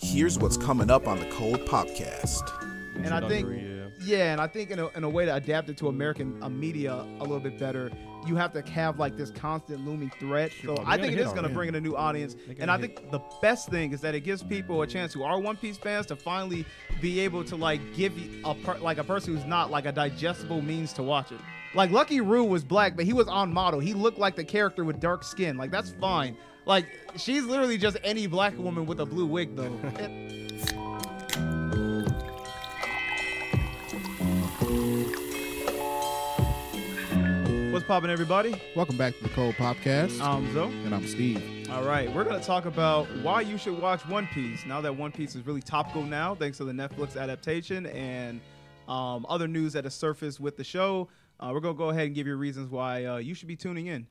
Here's what's coming up on the Cold Pop Cast. And I think, yeah, and I think in a, in a way to adapt it to American uh, media a little bit better, you have to have like this constant looming threat. So I gonna think it hit is on going to bring in a new audience. And I gonna think the best thing is that it gives people a chance who are One Piece fans to finally be able to like give you a per- like a person who's not like a digestible means to watch it. Like Lucky Roux was black, but he was on model. He looked like the character with dark skin. Like that's fine. Like she's literally just any black woman with a blue wig though. What's poppin', everybody? Welcome back to the Cold Pop Cast. I'm Zoe. and I'm Steve. All right, we're gonna talk about why you should watch One Piece now that One Piece is really topical now, thanks to the Netflix adaptation and um, other news that has surfaced with the show. Uh, we're gonna go ahead and give you reasons why uh, you should be tuning in.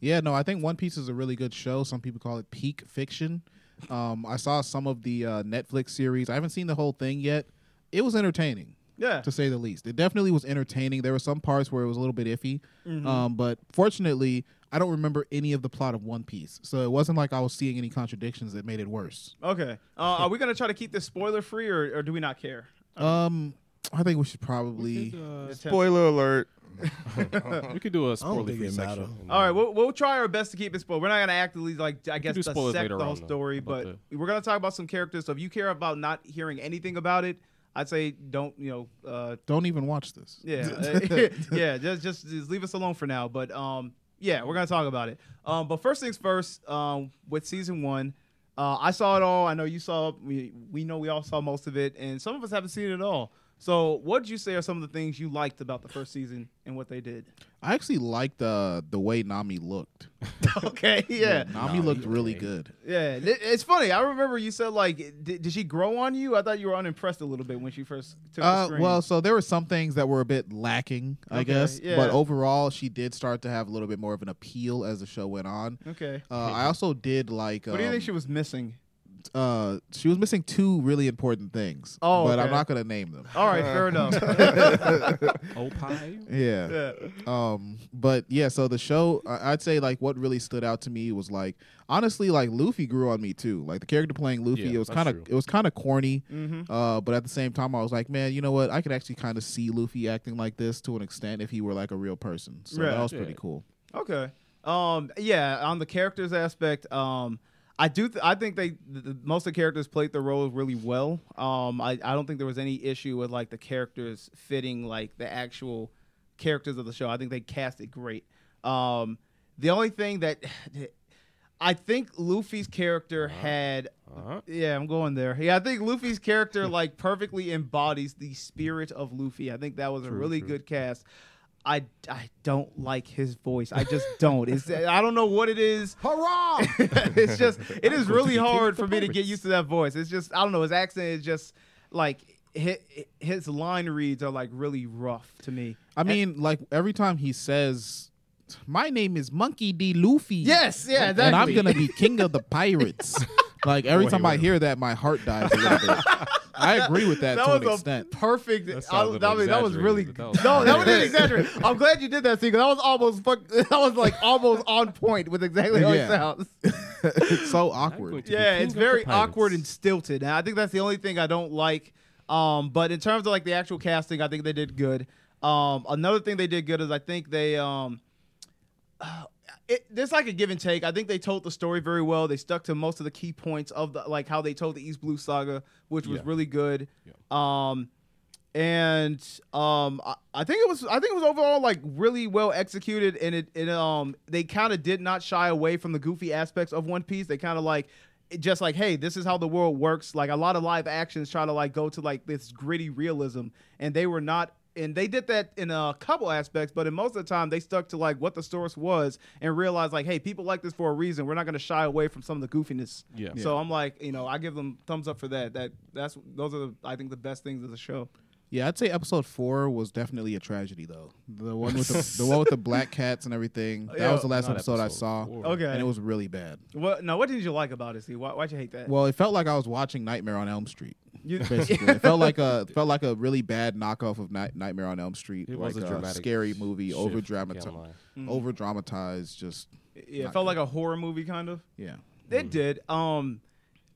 Yeah, no, I think One Piece is a really good show. Some people call it peak fiction. Um, I saw some of the uh, Netflix series. I haven't seen the whole thing yet. It was entertaining, Yeah, to say the least. It definitely was entertaining. There were some parts where it was a little bit iffy, um, but fortunately, I don't remember any of the plot of One Piece, so it wasn't like I was seeing any contradictions that made it worse. okay. Uh, are we gonna try to keep this spoiler free, or, or do we not care? Um, I think we should probably. Uh, Spoiler alert. we could do a spoiler think free it section. matter. and All right, we'll, we'll try our best to keep it spoiled. We're not gonna actively like I guess do spoilers dissect later the whole on, though, story, about but we're gonna talk about some characters. So if you care about not hearing anything about it, I'd say don't you know uh, Don't even watch this. Yeah, uh, yeah. Just, just just leave us alone for now. But um, yeah, we're gonna talk about it. Um, but first things first. Um, with season one, uh, I saw it all. I know you saw. We we know we all saw most of it, and some of us haven't seen it at all. So, what did you say are some of the things you liked about the first season and what they did? I actually liked uh, the way Nami looked. okay, yeah, Nami looked really good. yeah. It's funny. I remember you said like, did, did she grow on you? I thought you were unimpressed a little bit when she first took the Uh, screen. well, so there were some things that were a bit lacking, I Okay, guess. yeah. But overall, she did start to have a little bit more of an appeal as the show went on. okay. Uh, I also did like. What do you think um, she was missing? Uh, she was missing two really important things. Oh, but I'm not gonna name them. All right, fair enough. Oh, pie. Yeah. yeah. Um, but yeah, so the show, I- I'd say like what really stood out to me was like honestly, like Luffy grew on me too. Like the character playing Luffy, Yeah, it was kind of it was kind of corny. Mm-hmm. Uh, but at the same time, I was like, man, you know what? I could actually kind of see Luffy acting like this to an extent if he were like a real person. So Right. that was pretty Yeah. cool. Okay. Um. Yeah. On the characters aspect, um, I do. Th- I think they the, most of the characters played the roles really well. Um. I, I don't think there was any issue with like the characters fitting like the actual characters of the show. I think they cast it great. Um. The only thing that I think Luffy's character had Uh-huh. yeah, I'm going there. Yeah, I think Luffy's character like perfectly embodies the spirit of Luffy. I think that was a really true. good cast. I, I don't like his voice. I just don't. It's I don't know what it is. Hurrah! it's just it is really to be king hard for me to get used to that voice. It's just I don't know. His accent is just like his, his line reads are like really rough to me. I mean, like every time he says, "My name is Monkey D. Luffy," Yes, yeah, exactly. and I'm gonna be king of the pirates. like every Wait, time I wait. hear that, my heart dies a little bit. I agree with that, that to was an a extent. perfect. That I, I mean, that was really exaggerated, but that no, that was not exaggerated. I'm glad you did that, Seagull. That was almost fuck, that was like almost on point with exactly how Yeah. it sounds. it's so awkward. Yeah, it's very awkward and stilted. And I think that's the only thing I don't like. Um, but in terms of like the actual casting, I think they did good. Um, another thing they did good is I think they um, it, there's like a give and take. I think they told the story very well. They stuck to most of the key points of the like how they told the East Blue Saga, which was Yeah. really good. Yeah. Um, and um, I, I think it was I think it was overall like really well executed, and it, it um they kind of did not shy away from the goofy aspects of One Piece. They kind of like just like hey this is how the world works like a lot of live actions try to like go to like this gritty realism and they were not and they did that in a couple aspects but in most of the time they stuck to like what the source was and realized like hey people like this for a reason we're not going to shy away from some of the goofiness Yeah. so i'm like you know i give them thumbs up for that that that's those are the, i think the best things of the show Yeah, I'd say episode four was definitely a tragedy though. The one with the, the one with the black cats and everything. That Yeah, was the last Not episode, I saw, four. okay and it was really bad. what no what did you like about it see Why, why'd you hate that Well, it felt like I was watching Nightmare on Elm Street. You- Basically, it felt like a felt like a really bad knockoff of Night, Nightmare on Elm Street, It like was a dramatic scary movie, shift, over can't dramatized, lie. Mm. over dramatized. Just yeah it Not felt like a horror movie kind of yeah. It did. Um,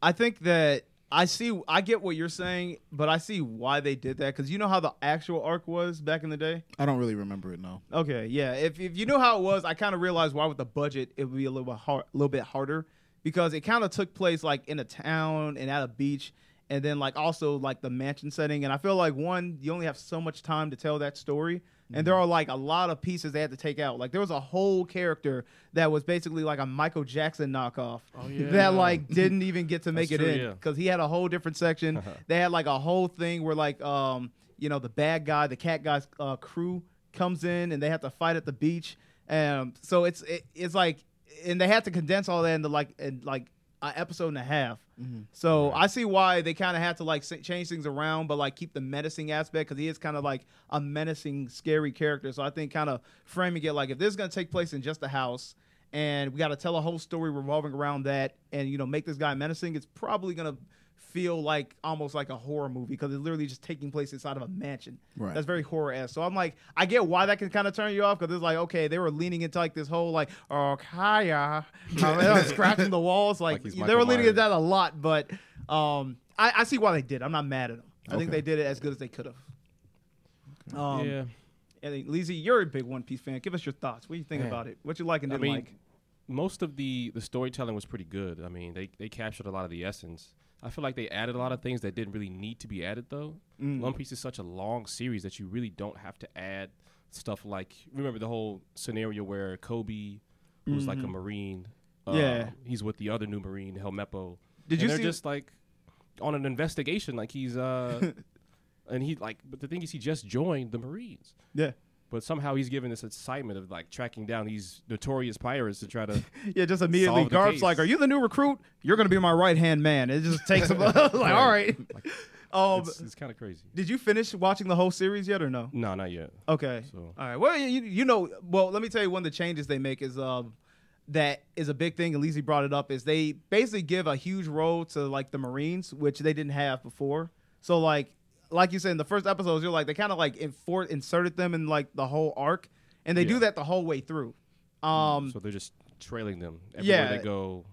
I think that I see. I get what you're saying, but I see why they did that because you know how the actual arc was back in the day. I don't really remember it. No. Okay, yeah. If if you know how it was, I kind of realized why with the budget it would be a little bit hard, a little bit harder because it kind of took place like in a town and at a beach, and then like also like the mansion setting. And I feel like one, you only have so much time to tell that story, and there are like a lot of pieces they had to take out. Like there was a whole character that was basically like a Michael Jackson knockoff Oh, yeah. that like didn't even get to make it true, in yeah. because he had a whole different section. they had like a whole thing where like um you know the bad guy, the cat guy's uh, crew comes in and they have to fight at the beach. Um, so it's it, it's like and they had to condense all that into like and like an episode and a half. Mm-hmm. So I see why they kind of had to like change things around, but like keep the menacing aspect because he is kind of like a menacing, scary character. So I think kind of framing it like if this is gonna take place in just a house and we got to tell a whole story revolving around that and you know make this guy menacing it's probably going to feel like almost like a horror movie because it's literally just taking place inside of a mansion Right. that's very horror-esque so i'm like i get why that can kind of turn you off because it's like okay they were leaning into like this whole like oh kaya scratching the walls like, Like they were leaning into that a lot but um i, I see why they did i'm not mad at them i think they did it as good as they could have um yeah. and Lizzie, you're a big One Piece fan. Give us your thoughts. What do you think Man. about it? What you like and I didn't mean, like? most of the the storytelling was pretty good. I mean, they they captured a lot of the essence. I feel like they added a lot of things that didn't really need to be added though. Mm. One Piece is such a long series that you really don't have to add stuff like remember the whole scenario where Koby, who's like a marine, uh, Mm-hmm. Yeah. he's with the other new marine Helmeppo. Did and you they're just like on an investigation, like he's uh, and he like, but the thing is, he just joined the Marines. Yeah. But somehow he's given this excitement of like tracking down these notorious pirates to try to Yeah, just immediately. The like, "Are you the new recruit? You're gonna be my right hand man." It just takes him like, all right. Um, it's, it's kind of crazy. did you finish watching the whole series yet or no? No, not yet. Okay. So- All right. Well, you, you know, well, let me tell you one of the changes they make is um that is a big thing. And Lizzie brought it up is they basically give a huge role to like the Marines, which they didn't have before. So like like you said in the first episodes, you're like they kind of like infor- inserted them in like the whole arc, and they do that the whole way through. Um, so they're just trailing them everywhere yeah. they go.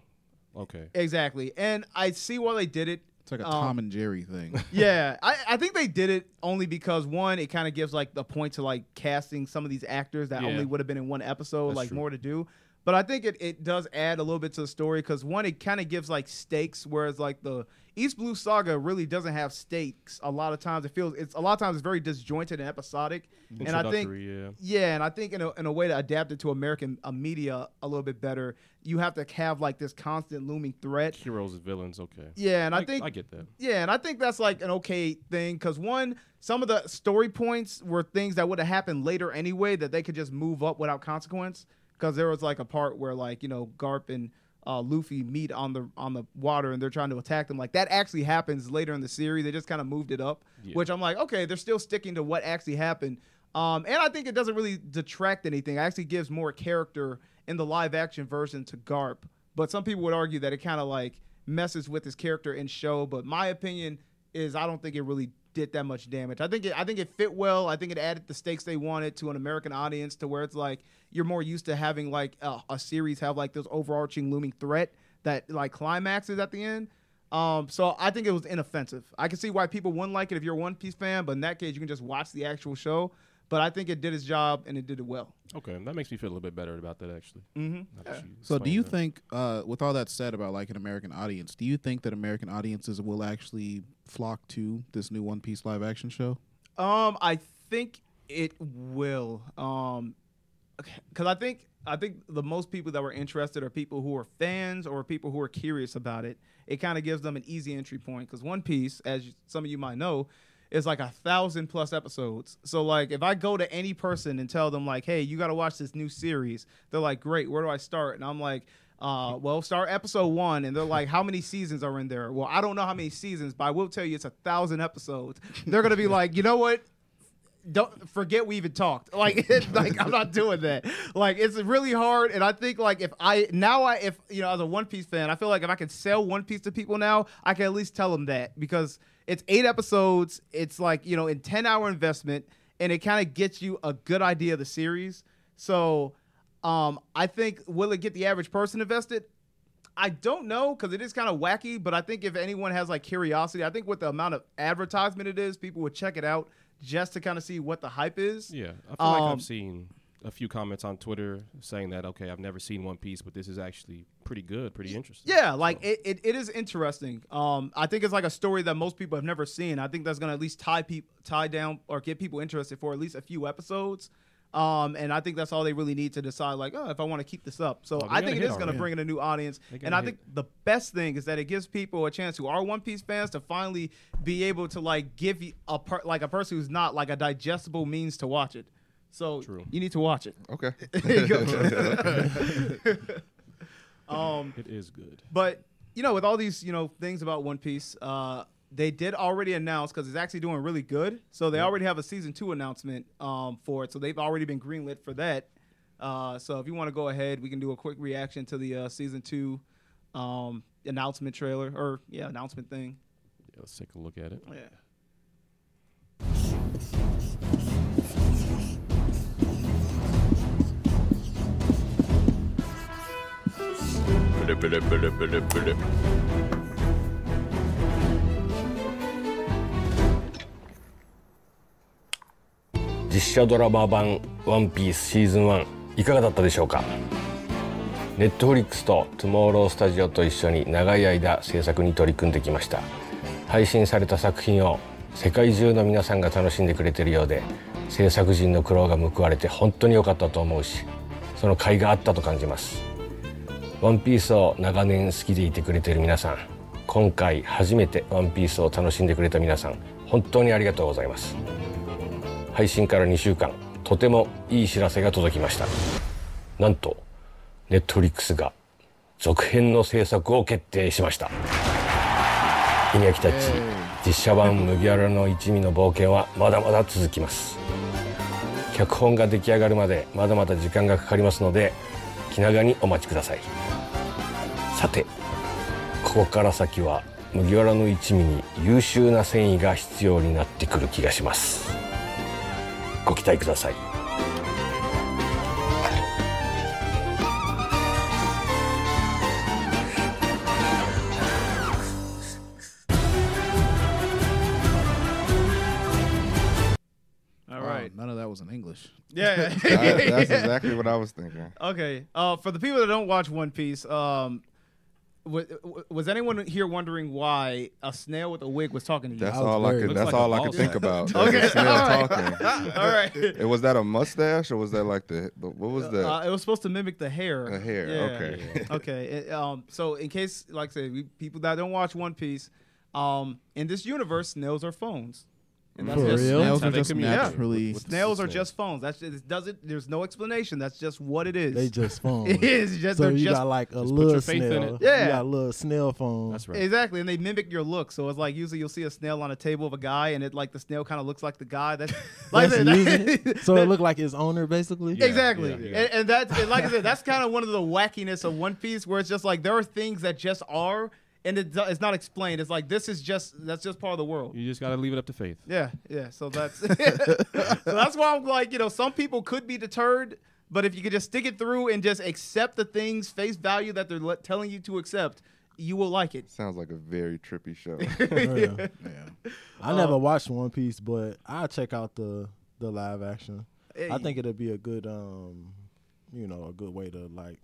Okay. exactly, and I see why they did it. It's like a Um, Tom and Jerry thing. yeah, I, I think they did it only because one, it kind of gives like the point to like casting some of these actors that Yeah. only would have been in one episode, That's like true. more to do. But I think it, it does add a little bit to the story because one, it kind of gives like stakes, whereas like the East Blue Saga really doesn't have stakes. A lot of times it feels it's a lot of times it's very disjointed and episodic, and I think yeah. yeah, and I think in a, in a way to adapt it to American uh, media a little bit better, you have to have like this constant looming threat. Heroes and villains. Okay. Yeah, and I, I, think I get that. yeah, and I think that's like an okay thing because one, some of the story points were things that would have happened later anyway that they could just move up without consequence. Because there was like a part where like you know Garp and uh, Luffy meet on the on the water and they're trying to attack them. Like that actually happens later in the series. They just kind of moved it up, Yeah. which I'm like, okay, they're still sticking to what actually happened. Um, and I think it doesn't really detract anything. It actually gives more character in the live action version to Garp. But some people would argue that it kind of like messes with his character in show. But my opinion is I don't think it really did that much damage. I think it I think it fit well. I think it added the stakes they wanted to an American audience to where it's like you're more used to having like a, a series have like this overarching looming threat that like climaxes at the end. Um, so I think it was inoffensive. I can see why people wouldn't like it if you're a One Piece fan, but in that case, you can just watch the actual show. But I think it did its job and it did it well. Okay, that makes me feel a little bit better about that actually. Mm-hmm. Now that So, do you that. think, uh, with all that said about like an American audience, do you think that American audiences will actually flock to this new One Piece live action show? Um, I think it will. Um, because I think I think the most people that were interested are people who are fans or people who are curious about it. It kind of gives them an easy entry point because One Piece, as you- some of you might know, is like a thousand plus episodes. So like, if I go to any person and tell them like, "Hey, you got to watch this new series," they're like, "Great, where do I start?" And I'm like. Uh, well, start episode one, and they're like, "How many seasons are in there?" Well, I don't know how many seasons, but I will tell you it's a thousand episodes. They're gonna be like, you know what? don't forget we even talked. Like, like I'm not doing that. Like, it's really hard. And I think like if I now I if you know as a One Piece fan, I feel like if I can sell One Piece to people now, I can at least tell them that because it's eight episodes. It's like you know in ten hour investment, and it kind of gets you a good idea of the series. So, um, I think will it get the average person invested? I don't know because it is kind of wacky, but I think if anyone has like curiosity, I think with the amount of advertisement it is, people would check it out just to kind of see what the hype is. Yeah, I feel like Um, I've seen a few comments on Twitter saying that okay, I've never seen One Piece, but this is actually pretty good, pretty interesting. Yeah, like So, it, it, it is interesting. Um, I think it's like a story that most people have never seen. I think that's gonna at least tie people tie down or get people interested for at least a few episodes. Um, and I think that's all they really need to decide, like, oh, if I want to keep this up. So Oh, I think it is going to bring in a new audience. And I hit. think the best thing is that it gives people a chance who are One Piece fans to finally be able to like give a per- like a person who's not like a digestible means to watch it. So True. you need to watch it. Okay. There you go. um, it is good. but you know, with all these you know things about One Piece, uh, they did already announce because it's actually doing really good. So they already have a season two announcement um, for it. So they've already been greenlit for that. Uh, so if you want to go ahead, we can do a quick reaction to the uh, season two um, announcement trailer or yeah announcement thing. Yeah, let's take a look at it. Yeah. 実写ドラマ版「ワンピースシーズン1いかがだったでしょうか？ネットフリックスとトゥモーロースタジオと一緒に長い間制作に取り組んできました。配信された作品を世界中の皆さんが楽しんでくれてるようで制作陣の苦労が報われて本当に良かったと思うしその甲斐があったと感じます。ワンピースを長年好きでいてくれている皆さん今回初めてワンピースを楽しんでくれた皆さん本当にありがとうございます。配信から2週間とてもいい知らせが届きました。なんとネットフリックスが続編の制作を決定しました。稲垣たち実写版麦わらの一味の冒険はまだまだ続きます。脚本が出来上がるまでまだまだ時間がかかりますので気長にお待ちください。さてここから先は麦わらの一味に優秀な繊維が必要になってくる気がします。ご期待ください。Was in English. Yeah. That- that's exactly what I was thinking. Okay. Uh, for the people that don't watch One Piece, um, was, was anyone here wondering why a snail with a wig was talking to you? That's I all I very- could. That's like all I ball could think about. Okay, snail all right. talking. All right. And was that a mustache or was that like the, the what was that? Uh, it was supposed to mimic the hair. The hair, Yeah. okay. okay. It- um, so in case, like I said, we, people that don't watch One Piece, um, in this universe, snails are phones. And that's For just real? Snails are just communicate naturally. with- with- snails are snail. just phones. That's just, it doesn't. There's no explanation. That's just what it is. They just phone. It is just. So they're you just got like a Just put little your faith in snail. it. Yeah. You got a little snail phone. That's right. Exactly, and they mimic your look. So it's like usually you'll see a snail on a table of a guy, and it like the snail kind of looks like the guy. That's like That's I said, so that- it looked like its owner basically. Yeah. exactly, yeah, yeah. And, and that's and like I said, that's kind of one of the wackiness of One Piece, where it's just like there are things that just are, and it, it's not explained. It's like this is just that's just part of the world. You just got to leave it up to faith. Yeah, yeah. So that's so that's why I'm like, you know, some people could be deterred, but if you could just stick it through and just accept the things face value that they're le- telling you to accept, you will like it. Sounds like a very trippy show. Yeah. Yeah. I never watched One Piece, but I'll check out the the live action. I think it'll be a good um you know, a good way to like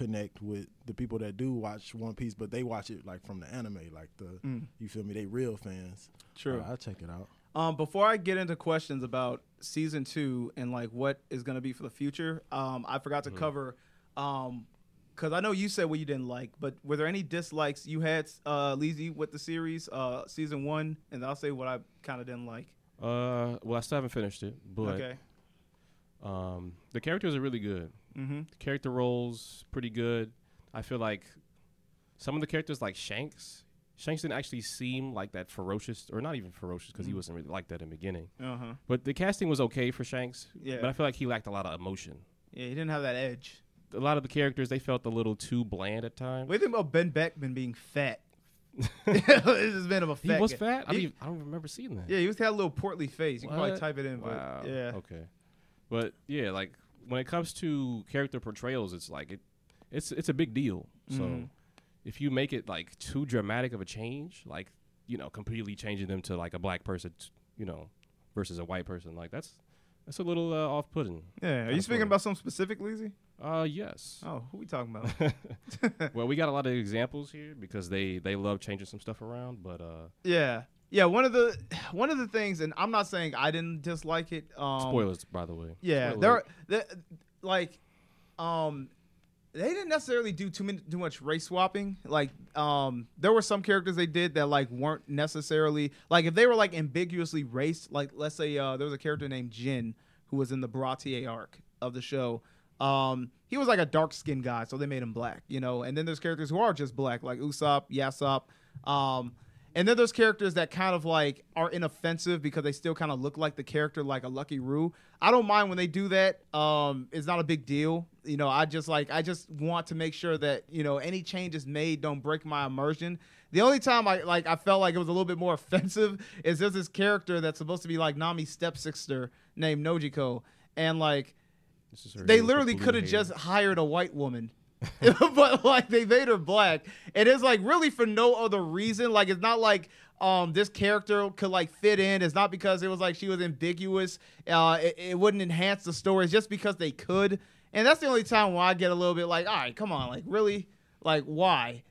connect with the people that do watch One Piece, but they watch it like from the anime, like the you feel me, they real fans. True. Uh, I'll check it out. Um, before I get into questions about season two and like what is going to be for the future, um, I forgot to cover, um, because I know you said what you didn't like, but were there any dislikes you had, uh, Leezy, with the series, uh, season one? And I'll say what I kind of didn't like. Uh, well, I still haven't finished it, but okay. Um, the characters are really good. Mm-hmm. The character roles pretty good. I feel like some of the characters, like Shanks, Shanks didn't actually seem like that ferocious, or not even ferocious, because he wasn't really like that in the beginning. Uh huh. But the casting was okay for Shanks. Yeah. But I feel like he lacked a lot of emotion. Yeah, he didn't have that edge. A lot of the characters they felt a little too bland at times. What do you think about Benn Beckman being fat? this has been a fat. he was guy. fat. I, He- mean, I don't remember seeing that. yeah, he was had a little portly face. You can probably type it in, but Wow. yeah. Okay. But yeah, like when it comes to character portrayals, it's like it, it's it's a big deal. So Mhm. if you make it like too dramatic of a change, like you know, completely changing them to like a black person, t- you know, versus a white person, like that's that's a little uh, off-putting. Yeah. Are you speaking about something specific, Leezy? Uh, yes. Oh, who we talking about? well, we got a lot of examples here because they they love changing some stuff around, but uh, yeah. Yeah, one of the one of the things, and I'm not saying I didn't dislike it. Um, spoilers, by the way. Yeah, Spoiler there, like, um, they didn't necessarily do too many, too much race swapping. Like, um, there were some characters they did that like weren't necessarily like if they were like ambiguously race. Like, let's say uh, there was a character named Gin who was in the Baratie arc of the show. Um, he was like a dark skinned guy, so they made him black, you know. And then there's characters who are just black, like Usopp, Yasopp. Um, and then there's characters that kind of like are inoffensive because they still kind of look like the character, like a Lucky Roux. I don't mind when they do that. Um, it's not a big deal. You know, I just like I just want to make sure that you know any changes made don't break my immersion. The only time I like I felt like it was a little bit more offensive is there's this character that's supposed to be like Nami's stepsister named Nojiko, and like they hair with the literally could have just hired a white woman. but like they made her black. And it's like really for no other reason. Like it's not like um this character could like fit in. It's not because it was like she was ambiguous. Uh it, it wouldn't enhance the story. It's just because they could. And that's the only time where I get a little bit like, all right, come on, like really? Like why?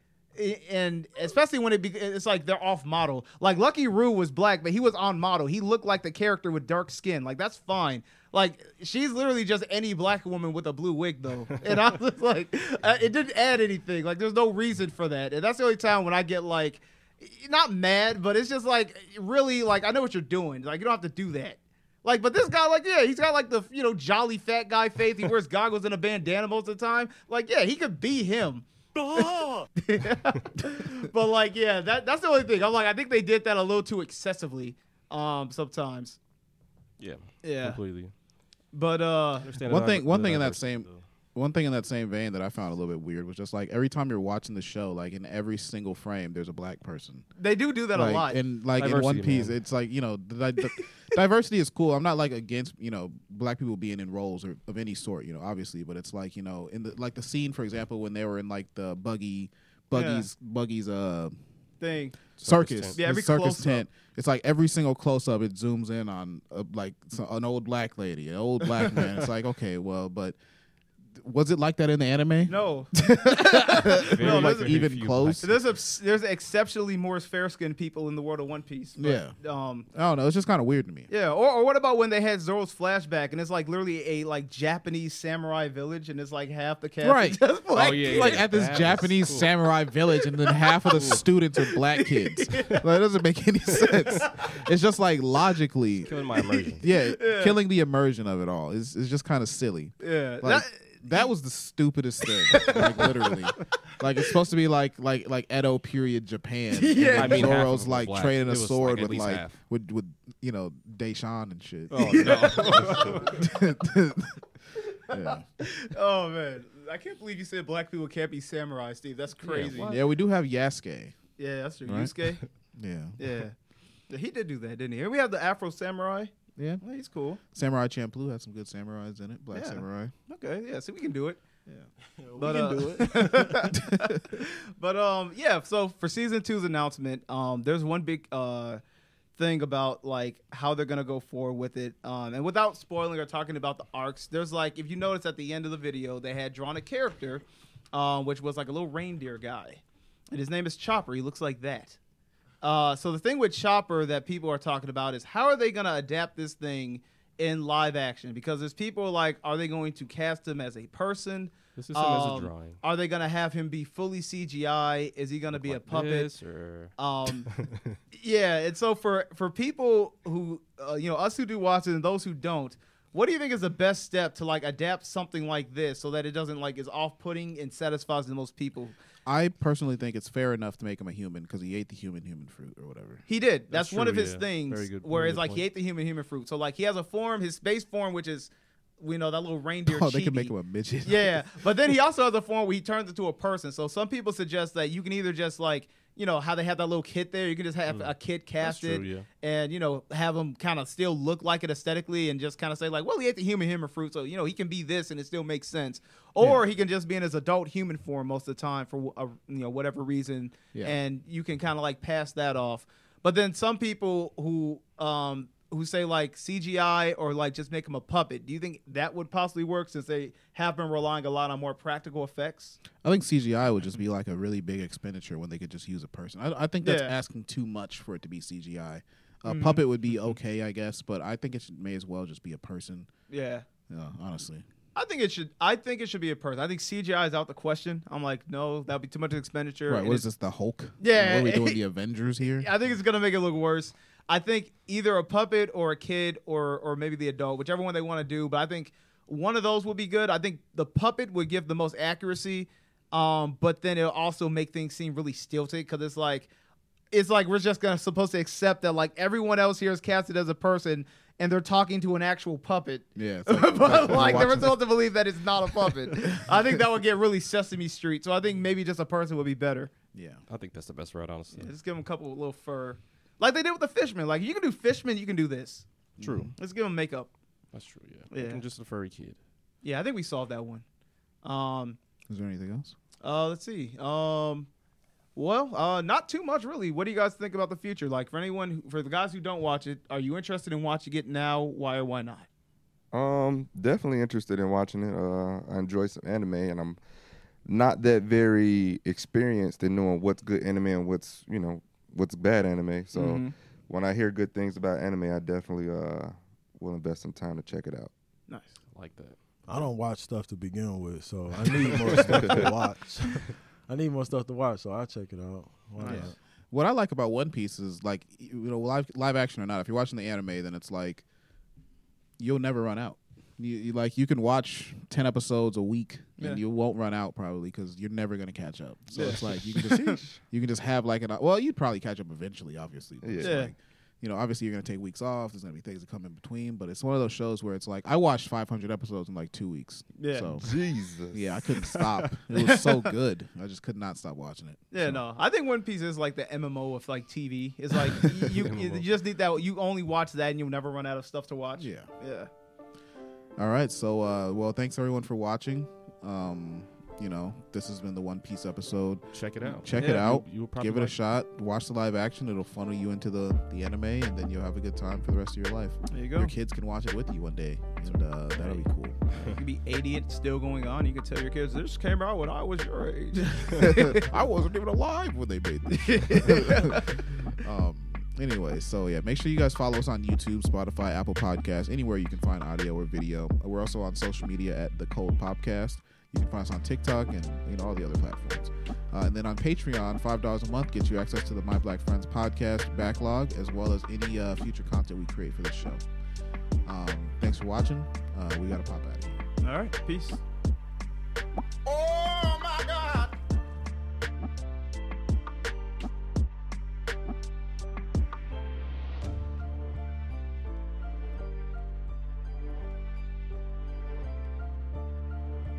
And especially when it be, it's like they're off model. Like Lucky Roux was black, but he was on model. He looked like the character with dark skin. Like that's fine. Like she's literally just any black woman with a blue wig though, and I was like, uh, it didn't add anything. Like there's no reason for that, and that's the only time when I get like, not mad, but it's just like really like I know what you're doing. Like you don't have to do that. Like, but this guy, like, yeah, he's got like the you know jolly fat guy face. He wears goggles and a bandana most of the time. Like, yeah, he could be him. but like, yeah, that that's the only thing. I'm like, I think they did that a little too excessively. Um, sometimes. Yeah, Yeah. completely. But uh, One thing- one thing in that same- though. One thing in that same vein that I found a little bit weird was just like every time you're watching the show, like in every single frame, there's a black person. they do do that like, a lot. And like in One Piece, man. it's like you know, the, the, diversity is cool. I'm not like against you know black people being in roles or, of any sort, you know, obviously. But it's like you know, in the like the scene, for example, when they were in like the buggy, buggies, buggies, uh, thing. circus, tent. Yeah, every circus close-up. tent. It's like every single close up, it zooms in on uh, like an old black lady, an old black man. It's like okay, well, but was it like that in the anime? No, Very No, much there's- even close? there's a, there's exceptionally more fair skinned people in the world of One Piece. But, Yeah. Um. I don't know. It's just kind of weird to me. Yeah, or, or what about when they had Zoro's flashback and it's like literally a like Japanese samurai village and it's like half the cast is Right. just black Oh, yeah, kids. like yeah. at this That Japanese cool. samurai village, and then half of the students are black kids. Like, it doesn't make any sense. It's just like logically, killing my immersion. yeah, killing the immersion of it all. It's, it's just kind of silly. Yeah, Like, that- that was the stupidest thing. like literally, like it's supposed to be like like like Edo period Japan. And Yeah. then I mean, half Zoro's like black. training a was, like, sword with like half. with with you know Deshaun and shit. Oh no! yeah. oh man, I can't believe you said black people can't be samurai, Steve. That's crazy. Yeah, yeah, we do have Yasuke. Yeah, that's true. Right? Yusuke. Yeah, Yeah. Yeah, he did do that, didn't he? And we have the Afro samurai. Yeah. Well, he's cool. Samurai Champloo had some good samurais in it. Black Yeah. samurai. Okay, yeah, so we can do it. Yeah, we But, can uh, do it. but um, yeah. So for season two's announcement, um, there's one big uh thing about like how they're gonna go forward with it. Um, and without spoiling or talking about the arcs, there's like if you notice at the end of the video, they had drawn a character, um, which was like a little reindeer guy, and his name is Chopper. He looks like that. Uh, so the thing with Chopper that people are talking about is how are they gonna adapt this thing in live action? Because there's people like, are they going to cast him as a person? This is him as a Um, drawing. Are they gonna have him be fully CGI? Is he gonna be a puppet? or Um, yeah. And so for for people who uh, you know us who do watch it and those who don't, what do you think is the best step to like adapt something like this so that it doesn't like is off putting and satisfies the most people? I personally think it's fair enough to make him a human because he ate the human human fruit or whatever. He did. That's, That's one of his yeah. things. Very good- where very it's good like he ate the human human fruit. So like he has a form, his space form, which is we know that little reindeer. Oh, they can make him a midget. yeah, but then he also has a form where he turns into a person. So some people suggest that you can either just like you know how they have that little kid there. You can just have a kid casted, true, yeah. and you know have him kind of still look like it aesthetically, and just kind of say like, well, he ate the human human fruit, so you know he can be this, and it still makes sense. Or he can just be in his adult human form most of the time for a, you know whatever reason, Yeah. and you can kind of like pass that off. But then some people who um who say like CGI or like just make him a puppet, do you think that would possibly work since they have been relying a lot on more practical effects? I think CGI would just be like a really big expenditure when they could just use a person. I, I think that's Yeah. Mm-hmm. asking too much for it to be CGI. A puppet would be okay, I guess, but I think it should, may as well just be a person. Yeah. Yeah, honestly. I think it should. I think it should be a person. I think CGI is out the question. I'm like, no, that'd be too much expenditure. Right? What is this? The Hulk? Yeah, What are we doing? The Avengers here? I think it's gonna make it look worse. I think either a puppet or a kid or or maybe the adult, whichever one they want to do. But I think one of those would be good. I think the puppet would give the most accuracy, um, but then it'll also make things seem really stilted because it's like it's like we're just gonna supposed to accept that like everyone else here is casted as a person and they're talking to an actual puppet. Yeah, it's like- but like they're supposed to believe that it's not a puppet. I think that would get really Sesame Street. So I think maybe just a person would be better. Yeah. I think that's the best route, honestly. Yeah, just give them a couple little fur, like they did with the Fishman. Like you can do Fishman, you can do this. True. Let's give them makeup. That's true. Yeah. Yeah. Making just a furry kid. Yeah, I think we solved that one. Um, Is there anything else? uh, let's see. Um, well, uh, not too much really. What do you guys think about the future? Like for anyone, who, for the guys who don't watch it, are you interested in watching it now? Why or why not? Um, definitely interested in watching it. Uh, I enjoy some anime, and I'm not that very experienced in knowing what's good anime and what's you know what's bad anime. So Mhm. when I hear good things about anime, I definitely uh will invest some time to check it out. Nice. I like that. I don't watch stuff to begin with, so I need more stuff to watch. I need more stuff to watch, so I'll check it out. Why Nice. not? What I like about One Piece is like you know live live action or not. If you're watching the anime, then it's like you'll never run out. You, you like you can watch ten episodes a week and Yeah. you won't run out probably because you're never gonna catch up. So Yeah. it's like you can just you can just have like an well you'd probably catch up eventually, obviously. but it's Yeah. like, you know, obviously you're gonna take weeks off. There's gonna be things that come in between, but it's one of those shows where it's like I watched 500 episodes in like two weeks. Yeah. So Jesus. yeah, I couldn't stop. It was so good. I just could not stop watching it. Yeah, So- no. I think One Piece is like the MMO of like TV. It's like you, you, you just need that. You only watch that, and you'll never run out of stuff to watch. Yeah. Yeah. All right. So, uh, well, thanks everyone for watching. Um, you know, this has been the One Piece episode. Check it out. Check it Yeah, out. you- you will probably Give it a like it. shot. Watch the live action. It'll funnel you into the, the anime, and then you'll have a good time for the rest of your life. There you go. Your kids can watch it with you one day, and uh, that'll be cool. You could be 80 and it's still going on. You could tell your kids this came out when I was your age. I wasn't even alive when they made this. um, anyway, so yeah, make sure you guys follow us on YouTube, Spotify, Apple Podcasts, anywhere you can find audio or video. We're also on social media at the Cold Pop Cast. You can find us on TikTok and you know all the other platforms. Uh, and then on Patreon, five dollars a month gets you access to the My Black Friends podcast backlog, as well as any uh, future content we create for the show. Um, thanks for watching. Uh, we gotta pop out of here. All right. Peace. Oh!